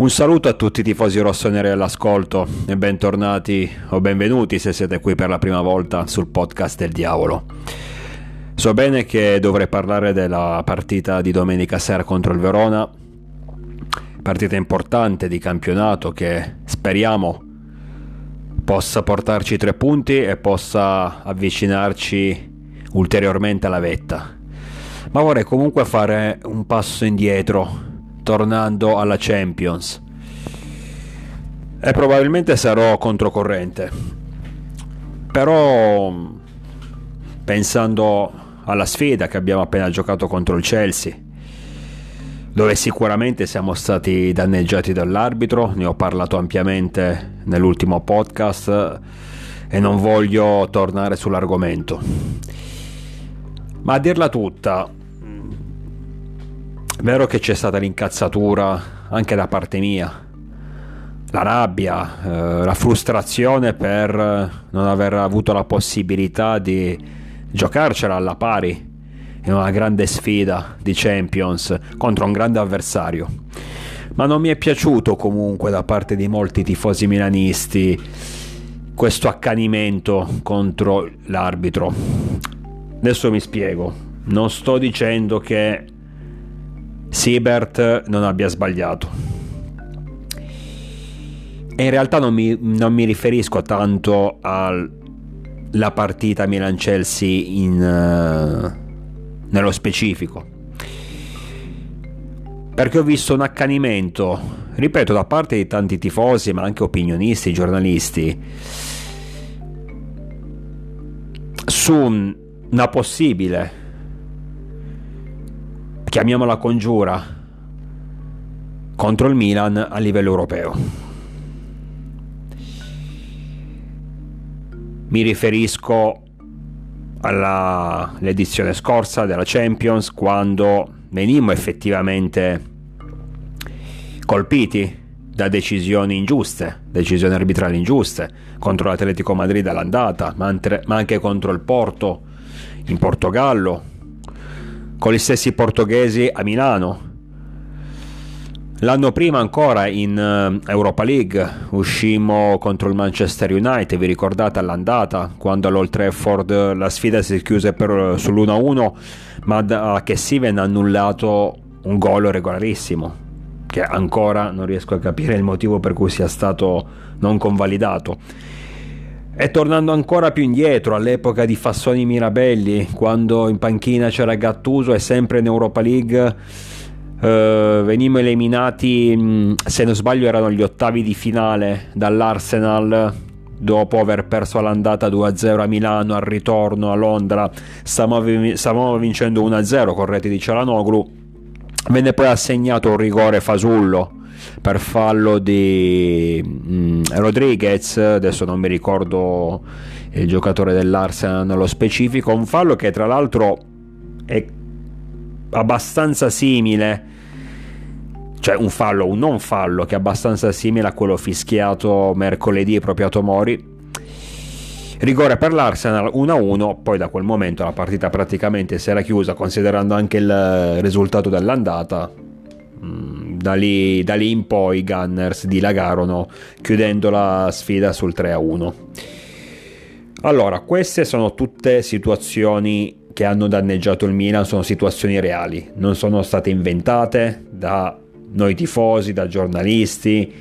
Un saluto a tutti i tifosi rossoneri all'ascolto e bentornati o benvenuti se siete qui per la prima volta sul podcast del diavolo. So bene che dovrei parlare della partita di domenica sera contro il Verona, partita importante di campionato che speriamo possa portarci tre punti e possa avvicinarci ulteriormente alla vetta. Ma vorrei comunque fare un passo indietro tornando alla Champions. E probabilmente sarò controcorrente. Però pensando alla sfida che abbiamo appena giocato contro il Chelsea, dove sicuramente siamo stati danneggiati dall'arbitro, ne ho parlato ampiamente nell'ultimo podcast e non voglio tornare sull'argomento. Ma a dirla tutta, Vero che c'è stata l'incazzatura anche da parte mia, la rabbia, eh, la frustrazione per eh, non aver avuto la possibilità di giocarcela alla pari in una grande sfida di Champions contro un grande avversario. Ma non mi è piaciuto comunque da parte di molti tifosi milanisti questo accanimento contro l'arbitro. Adesso mi spiego, non sto dicendo che Siebert non abbia sbagliato. E in realtà non mi, non mi riferisco tanto alla partita Milan-Chelsea in, uh, nello specifico. Perché ho visto un accanimento, ripeto, da parte di tanti tifosi, ma anche opinionisti, giornalisti, su una possibile chiamiamola congiura contro il Milan a livello europeo. Mi riferisco all'edizione scorsa della Champions quando venimmo effettivamente colpiti da decisioni ingiuste, decisioni arbitrali ingiuste contro l'Atletico Madrid all'andata, ma anche contro il Porto in Portogallo con gli stessi portoghesi a Milano. L'anno prima ancora in eh, Europa League uscimmo contro il Manchester United, vi ricordate all'andata quando all'Old Trafford la sfida si chiuse per, eh, sull'1-1 ma da, che Steven ha annullato un gol regolarissimo che ancora non riesco a capire il motivo per cui sia stato non convalidato. E tornando ancora più indietro, all'epoca di Fassoni Mirabelli, quando in panchina c'era Gattuso e sempre in Europa League eh, venimmo eliminati, mm, se non sbaglio erano gli ottavi di finale dall'Arsenal dopo aver perso l'andata 2-0 a Milano, al ritorno a Londra stavamo, stavamo vincendo 1-0 con reti di Cialanoglu venne poi assegnato un rigore fasullo per fallo di mh, Rodriguez, adesso non mi ricordo il giocatore dell'Arsenal nello specifico, un fallo che tra l'altro è abbastanza simile. Cioè un fallo, un non fallo che è abbastanza simile a quello fischiato mercoledì proprio a Tomori. Rigore per l'Arsenal 1-1, poi da quel momento la partita praticamente si era chiusa considerando anche il risultato dell'andata. Mm, da lì, da lì in poi i Gunners dilagarono chiudendo la sfida sul 3 a 1. Allora, queste sono tutte situazioni che hanno danneggiato il Milan, sono situazioni reali, non sono state inventate da noi tifosi, da giornalisti.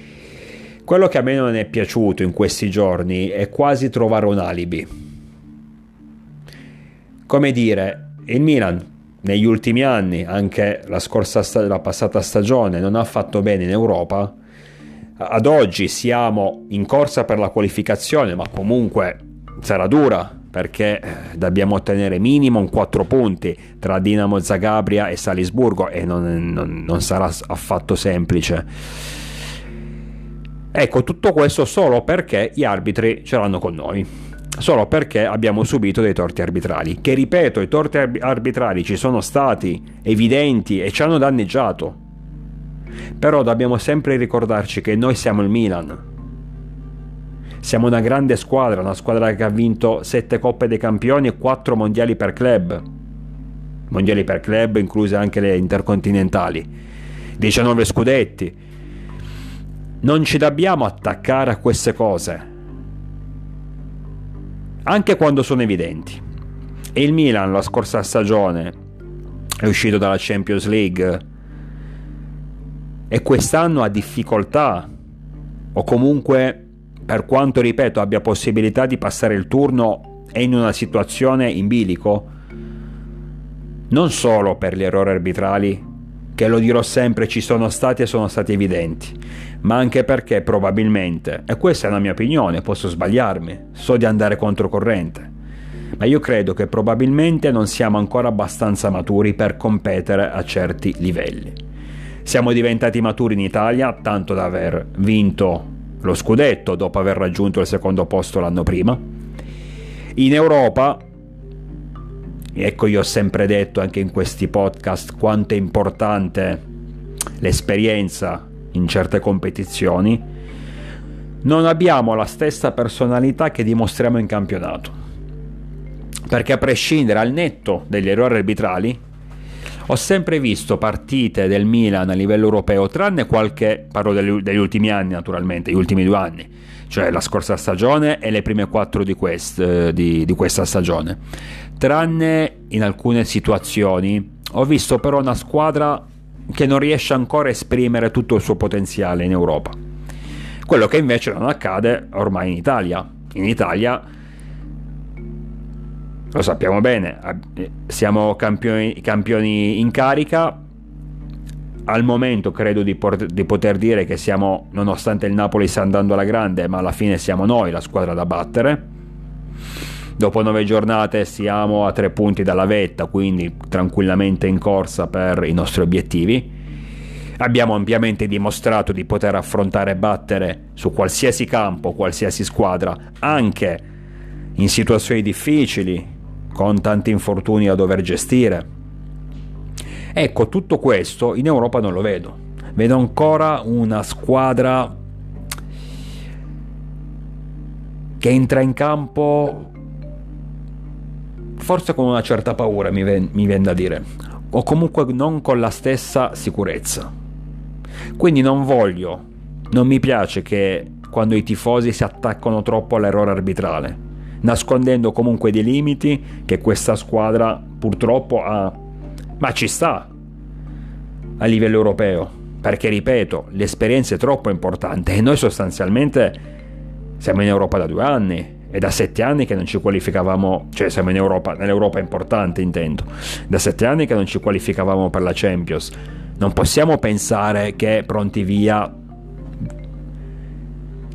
Quello che a me non è piaciuto in questi giorni è quasi trovare un alibi. Come dire, il Milan negli ultimi anni, anche la, scorsa, la passata stagione, non ha fatto bene in Europa. Ad oggi siamo in corsa per la qualificazione, ma comunque sarà dura perché eh, dobbiamo ottenere minimo 4 punti tra Dinamo Zagabria e Salisburgo e non, non, non sarà affatto semplice. Ecco, tutto questo solo perché gli arbitri ce l'hanno con noi solo perché abbiamo subito dei torti arbitrali. Che ripeto, i torti arbitrali ci sono stati evidenti e ci hanno danneggiato. Però dobbiamo sempre ricordarci che noi siamo il Milan. Siamo una grande squadra, una squadra che ha vinto 7 Coppe dei Campioni e 4 mondiali per club. Mondiali per club incluse anche le intercontinentali. 19 scudetti. Non ci dobbiamo attaccare a queste cose anche quando sono evidenti. E il Milan la scorsa stagione è uscito dalla Champions League e quest'anno ha difficoltà o comunque per quanto ripeto abbia possibilità di passare il turno è in una situazione in bilico non solo per gli errori arbitrali che lo dirò sempre ci sono stati e sono stati evidenti, ma anche perché probabilmente, e questa è la mia opinione, posso sbagliarmi, so di andare controcorrente, ma io credo che probabilmente non siamo ancora abbastanza maturi per competere a certi livelli. Siamo diventati maturi in Italia tanto da aver vinto lo scudetto dopo aver raggiunto il secondo posto l'anno prima. In Europa Ecco, io ho sempre detto anche in questi podcast quanto è importante l'esperienza in certe competizioni. Non abbiamo la stessa personalità che dimostriamo in campionato. Perché a prescindere al netto degli errori arbitrali, ho sempre visto partite del Milan a livello europeo, tranne qualche, parlo degli, degli ultimi anni naturalmente, gli ultimi due anni, cioè la scorsa stagione e le prime quattro di, quest, eh, di, di questa stagione tranne in alcune situazioni. Ho visto però una squadra che non riesce ancora a esprimere tutto il suo potenziale in Europa. Quello che invece non accade ormai in Italia. In Italia, lo sappiamo bene, siamo campioni, campioni in carica. Al momento credo di, port- di poter dire che siamo, nonostante il Napoli sta andando alla grande, ma alla fine siamo noi la squadra da battere Dopo nove giornate siamo a tre punti dalla vetta, quindi tranquillamente in corsa per i nostri obiettivi. Abbiamo ampiamente dimostrato di poter affrontare e battere su qualsiasi campo, qualsiasi squadra, anche in situazioni difficili, con tanti infortuni da dover gestire. Ecco, tutto questo in Europa non lo vedo. Vedo ancora una squadra che entra in campo forse con una certa paura mi, ven- mi viene da dire, o comunque non con la stessa sicurezza. Quindi non voglio, non mi piace che quando i tifosi si attaccano troppo all'errore arbitrale, nascondendo comunque dei limiti che questa squadra purtroppo ha, ma ci sta a livello europeo, perché ripeto, l'esperienza è troppo importante e noi sostanzialmente siamo in Europa da due anni è da sette anni che non ci qualificavamo, cioè siamo in Europa, nell'Europa importante intendo, da sette anni che non ci qualificavamo per la Champions. Non possiamo pensare che pronti via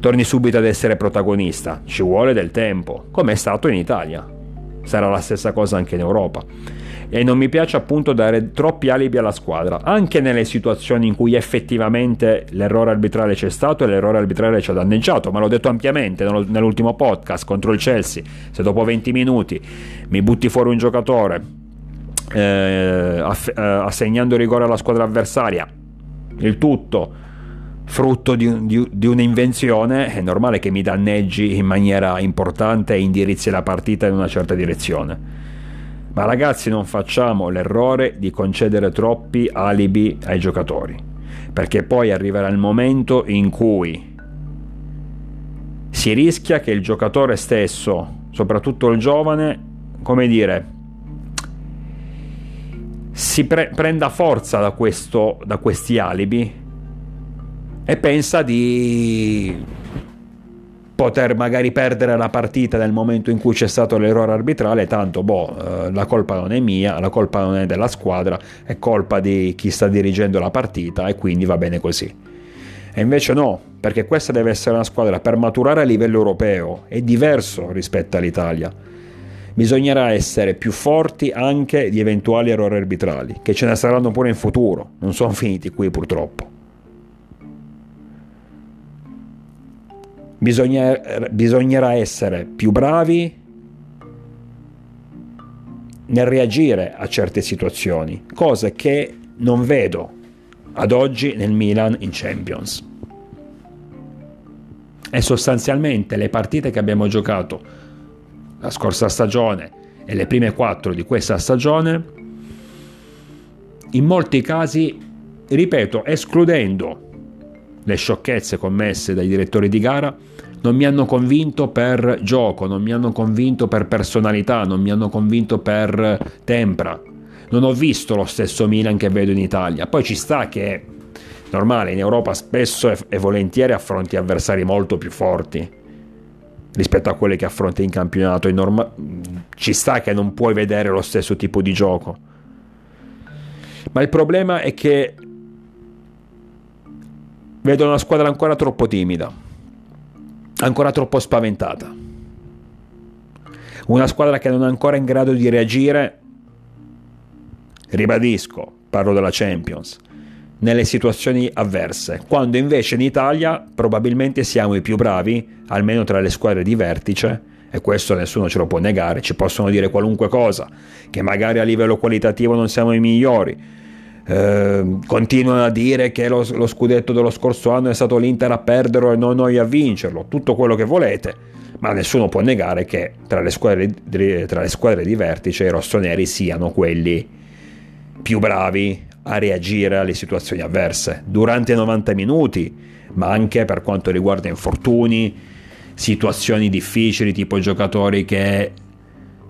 torni subito ad essere protagonista, ci vuole del tempo, come è stato in Italia. Sarà la stessa cosa anche in Europa. E non mi piace appunto dare troppi alibi alla squadra, anche nelle situazioni in cui effettivamente l'errore arbitrale c'è stato e l'errore arbitrale ci ha danneggiato, ma l'ho detto ampiamente nell'ultimo podcast contro il Chelsea, se dopo 20 minuti mi butti fuori un giocatore eh, aff- eh, assegnando rigore alla squadra avversaria, il tutto frutto di, di, di, un'invenzione, è normale che mi danneggi in maniera importante e indirizzi la partita in una certa direzione. Ma ragazzi non facciamo l'errore di concedere troppi alibi ai giocatori, perché poi arriverà il momento in cui si rischia che il giocatore stesso, soprattutto il giovane, come dire, si pre- prenda forza da, questo, da questi alibi e pensa di poter magari perdere la partita nel momento in cui c'è stato l'errore arbitrale, tanto boh, eh, la colpa non è mia, la colpa non è della squadra, è colpa di chi sta dirigendo la partita e quindi va bene così. E invece no, perché questa deve essere una squadra per maturare a livello europeo, è diverso rispetto all'Italia. Bisognerà essere più forti anche di eventuali errori arbitrali, che ce ne saranno pure in futuro, non sono finiti qui purtroppo. Bisogna, bisognerà essere più bravi nel reagire a certe situazioni, cose che non vedo ad oggi nel Milan in Champions. E sostanzialmente le partite che abbiamo giocato la scorsa stagione e le prime quattro di questa stagione, in molti casi, ripeto, escludendo le sciocchezze commesse dai direttori di gara non mi hanno convinto per gioco, non mi hanno convinto per personalità, non mi hanno convinto per tempra. Non ho visto lo stesso Milan che vedo in Italia. Poi ci sta che normale, in Europa spesso e volentieri affronti avversari molto più forti rispetto a quelli che affronti in campionato. Norma- ci sta che non puoi vedere lo stesso tipo di gioco. Ma il problema è che vedo una squadra ancora troppo timida ancora troppo spaventata. Una squadra che non è ancora in grado di reagire, ribadisco, parlo della Champions, nelle situazioni avverse, quando invece in Italia probabilmente siamo i più bravi, almeno tra le squadre di vertice, e questo nessuno ce lo può negare, ci possono dire qualunque cosa, che magari a livello qualitativo non siamo i migliori, eh, continuano a dire che lo, lo, scudetto dello scorso anno è stato l'Inter a perderlo e non noi a vincerlo, tutto quello che volete, ma nessuno può negare che tra le squadre, tra le squadre di vertice i rossoneri siano quelli più bravi a reagire alle situazioni avverse. Durante i 90 minuti, ma anche per quanto riguarda infortuni, situazioni difficili tipo giocatori che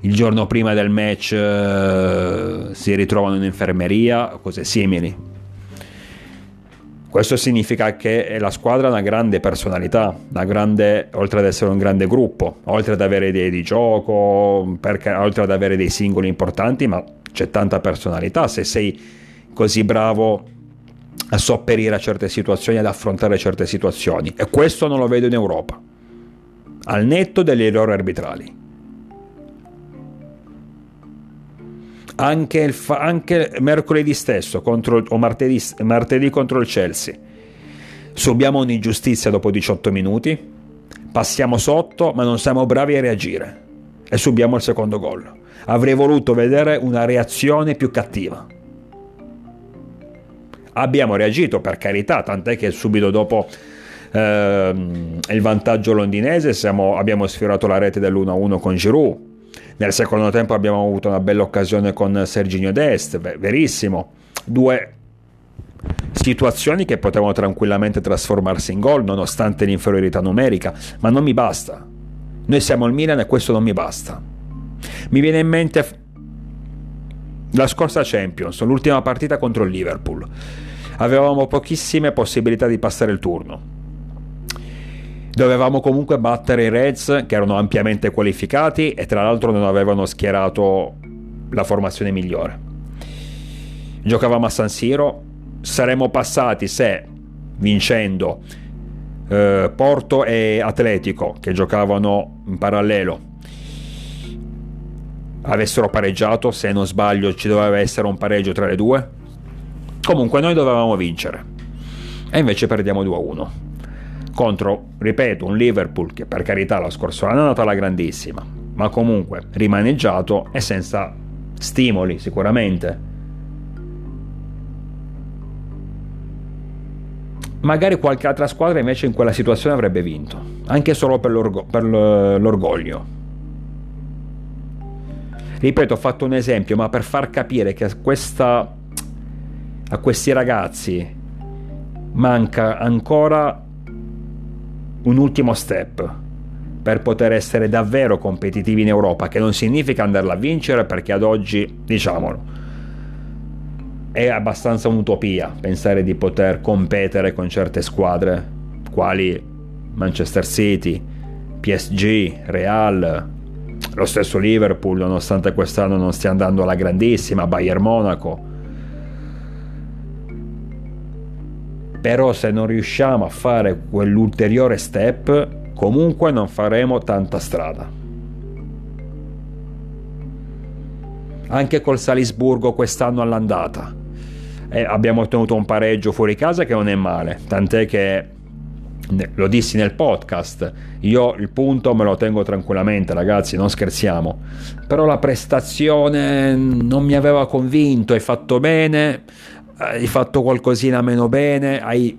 il giorno prima del match eh, si ritrovano in infermeria, cose simili. Questo significa che la squadra ha una grande personalità, una grande, oltre ad essere un grande gruppo, oltre ad avere idee di gioco, perché, oltre ad avere dei singoli importanti, ma c'è tanta personalità. Se sei così bravo a sopperire a certe situazioni, ad affrontare certe situazioni. E questo non lo vedo in Europa, al netto degli errori arbitrali. Anche, fa- anche mercoledì stesso contro, o martedì, martedì contro il Chelsea. Subiamo un'ingiustizia dopo 18 minuti, passiamo sotto ma non siamo bravi a reagire e subiamo il secondo gol. Avrei voluto vedere una reazione più cattiva. Abbiamo reagito per carità, tant'è che subito dopo ehm, il vantaggio londinese siamo, abbiamo sfiorato la rete dell'1-1 con Giroud nel secondo tempo abbiamo avuto una bella occasione con Serginio Dest, verissimo. Due situazioni che potevano tranquillamente trasformarsi in gol nonostante l'inferiorità numerica, ma non mi basta. Noi siamo il Milan e questo non mi basta. Mi viene in mente la scorsa Champions, l'ultima partita contro il Liverpool. Avevamo pochissime possibilità di passare il turno Dovevamo comunque battere i Reds che erano ampiamente qualificati e tra l'altro non avevano schierato la formazione migliore. Giocavamo a San Siro, saremmo passati se vincendo eh, Porto e Atletico che giocavano in parallelo avessero pareggiato, se non sbaglio ci doveva essere un pareggio tra le due. Comunque noi dovevamo vincere e invece perdiamo 2-1 contro, ripeto, un Liverpool che per carità la scorsa anno è andata alla grandissima, ma comunque rimaneggiato e senza stimoli sicuramente. Magari qualche altra squadra invece in quella situazione avrebbe vinto, anche solo per, l'orgo- per l'orgoglio. Ripeto, ho fatto un esempio, ma per far capire che questa, a questi ragazzi manca ancora un ultimo step per poter essere davvero competitivi in Europa, che non significa andarla a vincere perché ad oggi, diciamolo, è abbastanza un'utopia pensare di poter competere con certe squadre quali Manchester City, PSG, Real, lo stesso Liverpool, nonostante quest'anno non stia andando alla grandissima, Bayern Monaco però se non riusciamo a fare quell'ulteriore step comunque non faremo tanta strada. Anche col Salisburgo quest'anno all'andata. Eh, abbiamo ottenuto un pareggio fuori casa che non è male. Tant'è che lo dissi nel podcast io il punto me lo tengo tranquillamente ragazzi non scherziamo. Però la prestazione non mi aveva convinto hai fatto bene hai fatto qualcosina meno bene, hai,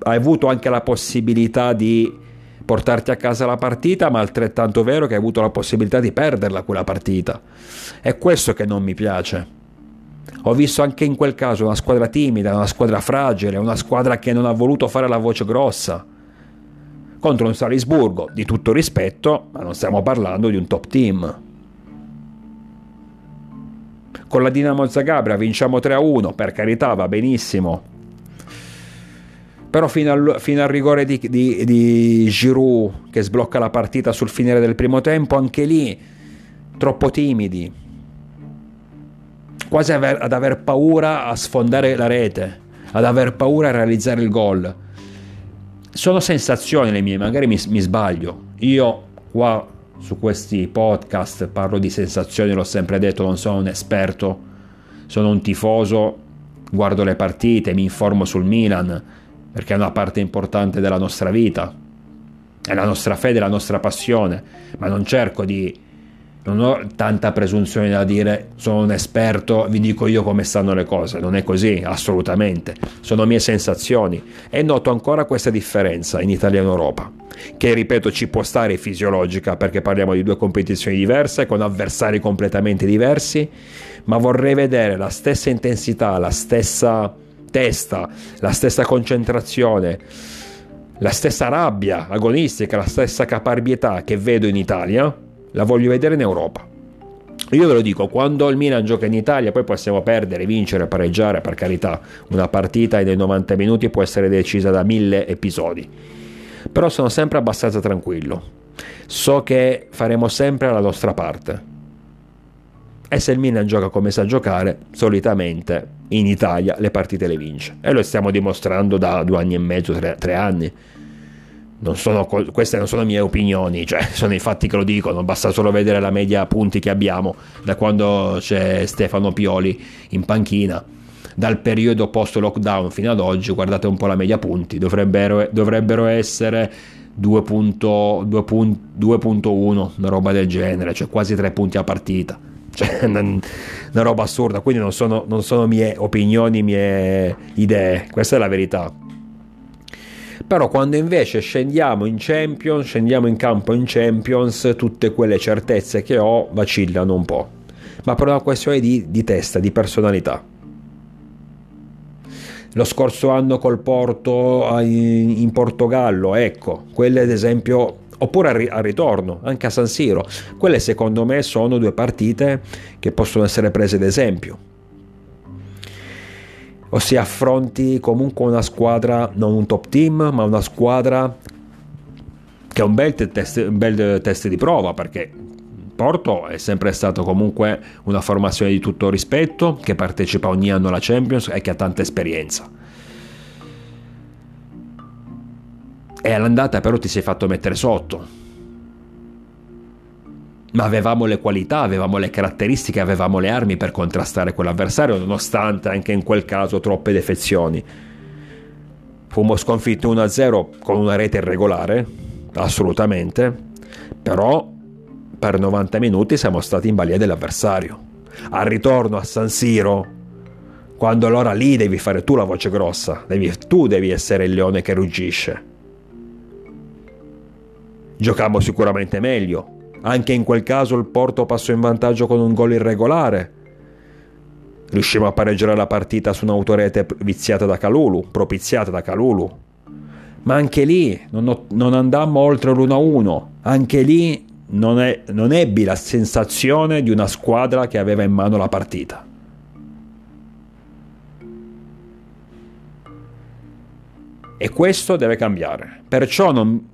hai avuto anche la possibilità di portarti a casa la partita, ma altrettanto vero che hai avuto la possibilità di perderla quella partita. È questo che non mi piace. Ho visto anche in quel caso una squadra timida, una squadra fragile, una squadra che non ha voluto fare la voce grossa. Contro un Salisburgo, di tutto rispetto, ma non stiamo parlando di un top team. Con la Dinamo Zagabria vinciamo 3-1, per carità va benissimo. Però fino al, fino al rigore di, di, di Giroud che sblocca la partita sul finire del primo tempo, anche lì troppo timidi quasi aver, ad aver paura a sfondare la rete, ad aver paura a realizzare il gol. Sono sensazioni le mie, magari mi, mi sbaglio. Io qua su questi podcast parlo di sensazioni, l'ho sempre detto, non sono un esperto, sono un tifoso, guardo le partite, mi informo sul Milan, perché è una parte importante della nostra vita, è la nostra fede, la nostra passione, ma non cerco di non ho tanta presunzione da dire sono un esperto, vi dico io come stanno le cose, non è così, assolutamente, sono mie sensazioni. E noto ancora questa differenza in Italia e in Europa, che ripeto ci può stare fisiologica perché parliamo di due competizioni diverse con avversari completamente diversi, ma vorrei vedere la stessa intensità, la stessa testa, la stessa concentrazione, la stessa rabbia agonistica, la stessa caparbietà che vedo in Italia la voglio vedere in Europa. Io ve lo dico, quando il Milan gioca in Italia poi possiamo perdere, vincere, pareggiare, per carità, una partita nei 90 minuti può essere decisa da mille episodi. Però sono sempre abbastanza tranquillo. So che faremo sempre la nostra parte. E se il Milan gioca come sa giocare, solitamente in Italia le partite le vince. E lo stiamo dimostrando da due anni e mezzo, tre, tre anni non sono, queste non sono mie opinioni, cioè sono i fatti che lo dicono, basta solo vedere la media punti che abbiamo da quando c'è Stefano Pioli in panchina. Dal periodo post lockdown fino ad oggi, guardate un po' la media punti, dovrebbero, dovrebbero essere 2.1, una roba del genere, cioè quasi 3 punti a partita. Cioè, una roba assurda, quindi non sono, non sono mie opinioni, mie idee, questa è la verità però quando invece scendiamo in Champions, scendiamo in campo in Champions, tutte quelle certezze che ho vacillano un po', ma per una questione di, di testa, di personalità. Lo scorso anno col Porto in, in Portogallo, ecco, quelle ad esempio oppure al ritorno, anche a San Siro. Quelle secondo me sono due partite che possono essere prese ad esempio ossia affronti comunque una squadra, non un top team, ma una squadra che è un bel test, un bel test di prova perché Porto è sempre stato comunque una formazione di tutto rispetto, che partecipa ogni anno alla Champions e che ha tanta esperienza. E all'andata però ti sei fatto mettere sotto ma avevamo le qualità, avevamo le caratteristiche, avevamo le armi per contrastare quell'avversario, nonostante anche in quel caso troppe defezioni. Fummo sconfitti 1-0 con una rete irregolare, assolutamente, però per 90 minuti siamo stati in balia dell'avversario. Al ritorno a San Siro, quando allora lì devi fare tu la voce grossa, devi, tu devi essere il leone che ruggisce. Giocammo sicuramente meglio, anche in quel caso il Porto passò in vantaggio con un gol irregolare. Riuscimmo a pareggiare la partita su un'autorete viziata da Calulu, propiziata da Calulu. Ma anche lì non, ho, non andammo oltre l'1-1. Anche lì non, è, non ebbi la sensazione di una squadra che aveva in mano la partita. E questo deve cambiare. Perciò non,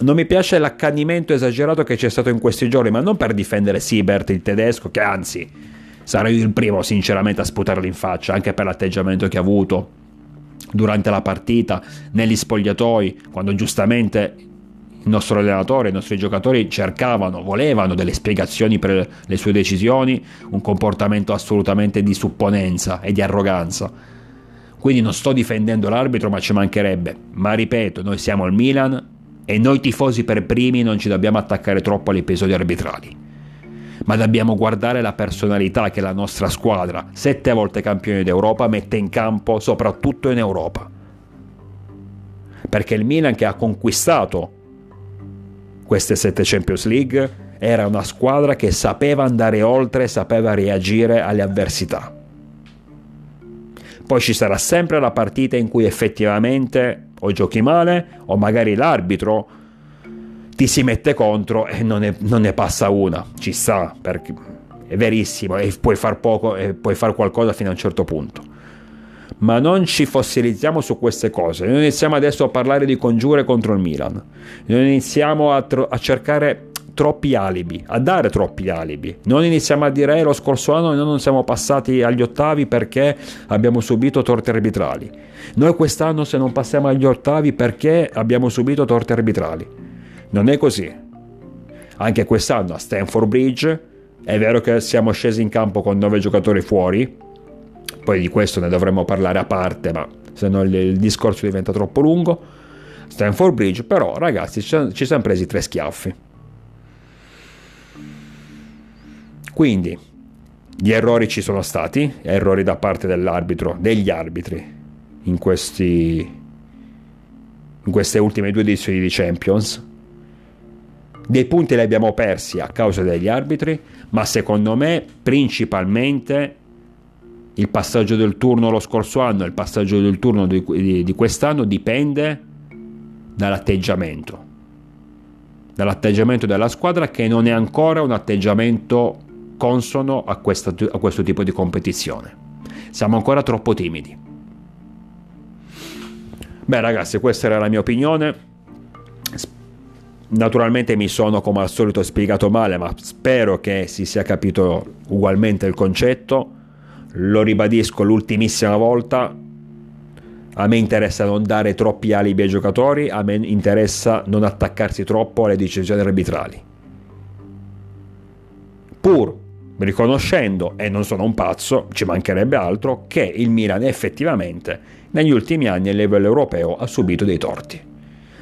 non mi piace l'accanimento esagerato che c'è stato in questi giorni, ma non per difendere Siebert, il tedesco, che anzi sarei il primo sinceramente a sputarlo in faccia, anche per l'atteggiamento che ha avuto durante la partita, negli spogliatoi, quando giustamente il nostro allenatore, i nostri giocatori cercavano, volevano delle spiegazioni per le sue decisioni, un comportamento assolutamente di supponenza e di arroganza. Quindi non sto difendendo l'arbitro, ma ci mancherebbe. Ma ripeto, noi siamo il Milan e noi tifosi per primi non ci dobbiamo attaccare troppo agli episodi arbitrali, ma dobbiamo guardare la personalità che la nostra squadra, sette volte campione d'Europa, mette in campo soprattutto in Europa. Perché il Milan che ha conquistato queste sette Champions League era una squadra che sapeva andare oltre, sapeva reagire alle avversità. Poi ci sarà sempre la partita in cui effettivamente o giochi male o magari l'arbitro ti si mette contro e non ne, non ne passa una. Ci sta, perché è verissimo e puoi far poco e puoi fare qualcosa fino a un certo punto. Ma non ci fossilizziamo su queste cose. Noi iniziamo adesso a parlare di congiure contro il Milan. Noi iniziamo a, tro- a cercare troppi alibi, a dare troppi alibi. Non iniziamo a dire eh, lo scorso anno noi non siamo passati agli ottavi perché abbiamo subito torte arbitrali. Noi quest'anno se non passiamo agli ottavi perché abbiamo subito torte arbitrali. Non è così. Anche quest'anno a Stanford Bridge è vero che siamo scesi in campo con nove giocatori fuori, poi di questo ne dovremmo parlare a parte, ma se no il, il discorso diventa troppo lungo. Stanford Bridge, però ragazzi ci siamo presi tre schiaffi. Quindi gli errori ci sono stati, errori da parte dell'arbitro, degli arbitri in, questi, in queste ultime due edizioni di Champions. Dei punti li abbiamo persi a causa degli arbitri, ma secondo me principalmente il passaggio del turno lo scorso anno e il passaggio del turno di, di, di quest'anno dipende dall'atteggiamento dall'atteggiamento della squadra che non è ancora un atteggiamento consono a, questa, a questo tipo di competizione. Siamo ancora troppo timidi. Beh ragazzi, questa era la mia opinione. Naturalmente mi sono come al solito spiegato male, ma spero che si sia capito ugualmente il concetto. Lo ribadisco l'ultimissima volta. A me interessa non dare troppi alibi ai giocatori, a me interessa non attaccarsi troppo alle decisioni arbitrali. Pur riconoscendo, e non sono un pazzo, ci mancherebbe altro, che il Milan effettivamente negli ultimi anni a livello europeo ha subito dei torti.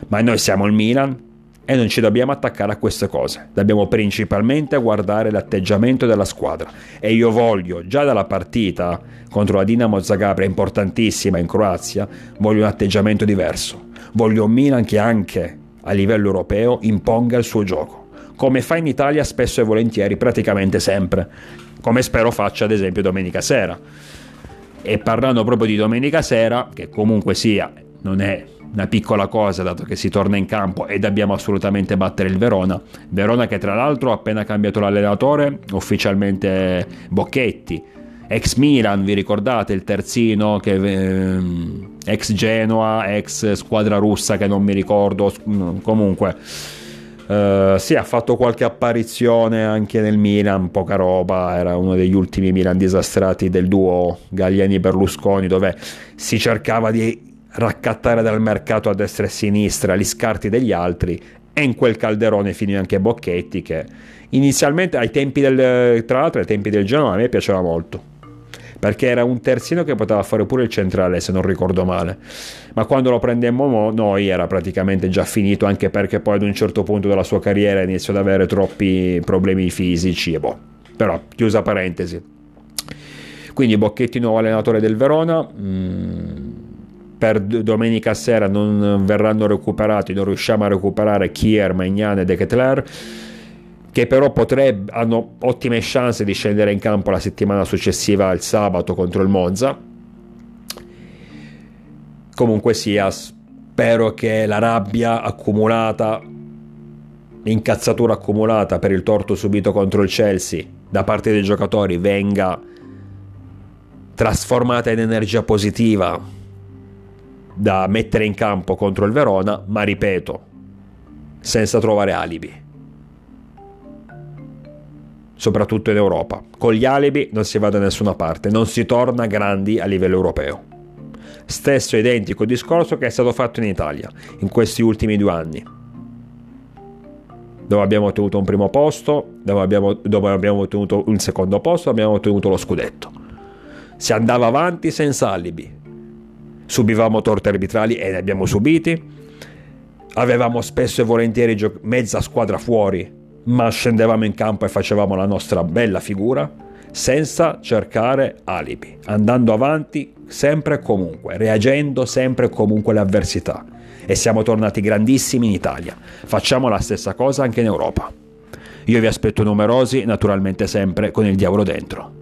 Ma noi siamo il Milan e non ci dobbiamo attaccare a queste cose, dobbiamo principalmente guardare l'atteggiamento della squadra. E io voglio già dalla partita contro la Dinamo Zagabria importantissima in Croazia, voglio un atteggiamento diverso, voglio un Milan che anche a livello europeo imponga il suo gioco come fa in Italia spesso e volentieri, praticamente sempre, come spero faccia ad esempio domenica sera. E parlando proprio di domenica sera, che comunque sia, non è una piccola cosa dato che si torna in campo e dobbiamo assolutamente battere il Verona. Verona che tra l'altro ha appena cambiato l'allenatore, ufficialmente Bocchetti, ex Milan, vi ricordate il terzino, che, eh, ex Genoa, ex squadra russa che non mi ricordo, comunque Uh, sì, ha fatto qualche apparizione anche nel Milan, poca roba, era uno degli ultimi Milan disastrati del duo Galliani-Berlusconi dove si cercava di raccattare dal mercato a destra e a sinistra gli scarti degli altri e in quel calderone finì anche Bocchetti che inizialmente ai tempi del, tra l'altro ai tempi del Genoa a me piaceva molto perché era un terzino che poteva fare pure il centrale se non ricordo male. Ma quando lo prendemmo noi era praticamente già finito anche perché poi ad un certo punto della sua carriera iniziò ad avere troppi problemi fisici e boh. Però chiusa parentesi. Quindi Bocchetti nuovo allenatore del Verona mm, per domenica sera non verranno recuperati non riusciamo a recuperare Kier, Magnan e De Ketler che però potrebbe, hanno ottime chance di scendere in campo la settimana successiva il sabato contro il Monza. Comunque sia, spero che la rabbia accumulata, l'incazzatura accumulata per il torto subito contro il Chelsea da parte dei giocatori venga trasformata in energia positiva da mettere in campo contro il Verona, ma ripeto, senza trovare alibi soprattutto in Europa. Con gli alibi non si va da nessuna parte, non si torna grandi a livello europeo. Stesso identico discorso che è stato fatto in Italia in questi ultimi due anni, dove abbiamo ottenuto un primo posto, dove abbiamo, dove abbiamo ottenuto un secondo posto, abbiamo ottenuto lo scudetto. Si andava avanti senza alibi. Subivamo torte arbitrali e ne abbiamo subiti. Avevamo spesso e volentieri mezza squadra fuori ma scendevamo in campo e facevamo la nostra bella figura senza cercare alibi, andando avanti sempre e comunque, reagendo sempre e comunque alle avversità. E siamo tornati grandissimi in Italia. Facciamo la stessa cosa anche in Europa. Io vi aspetto numerosi, naturalmente sempre con il diavolo dentro.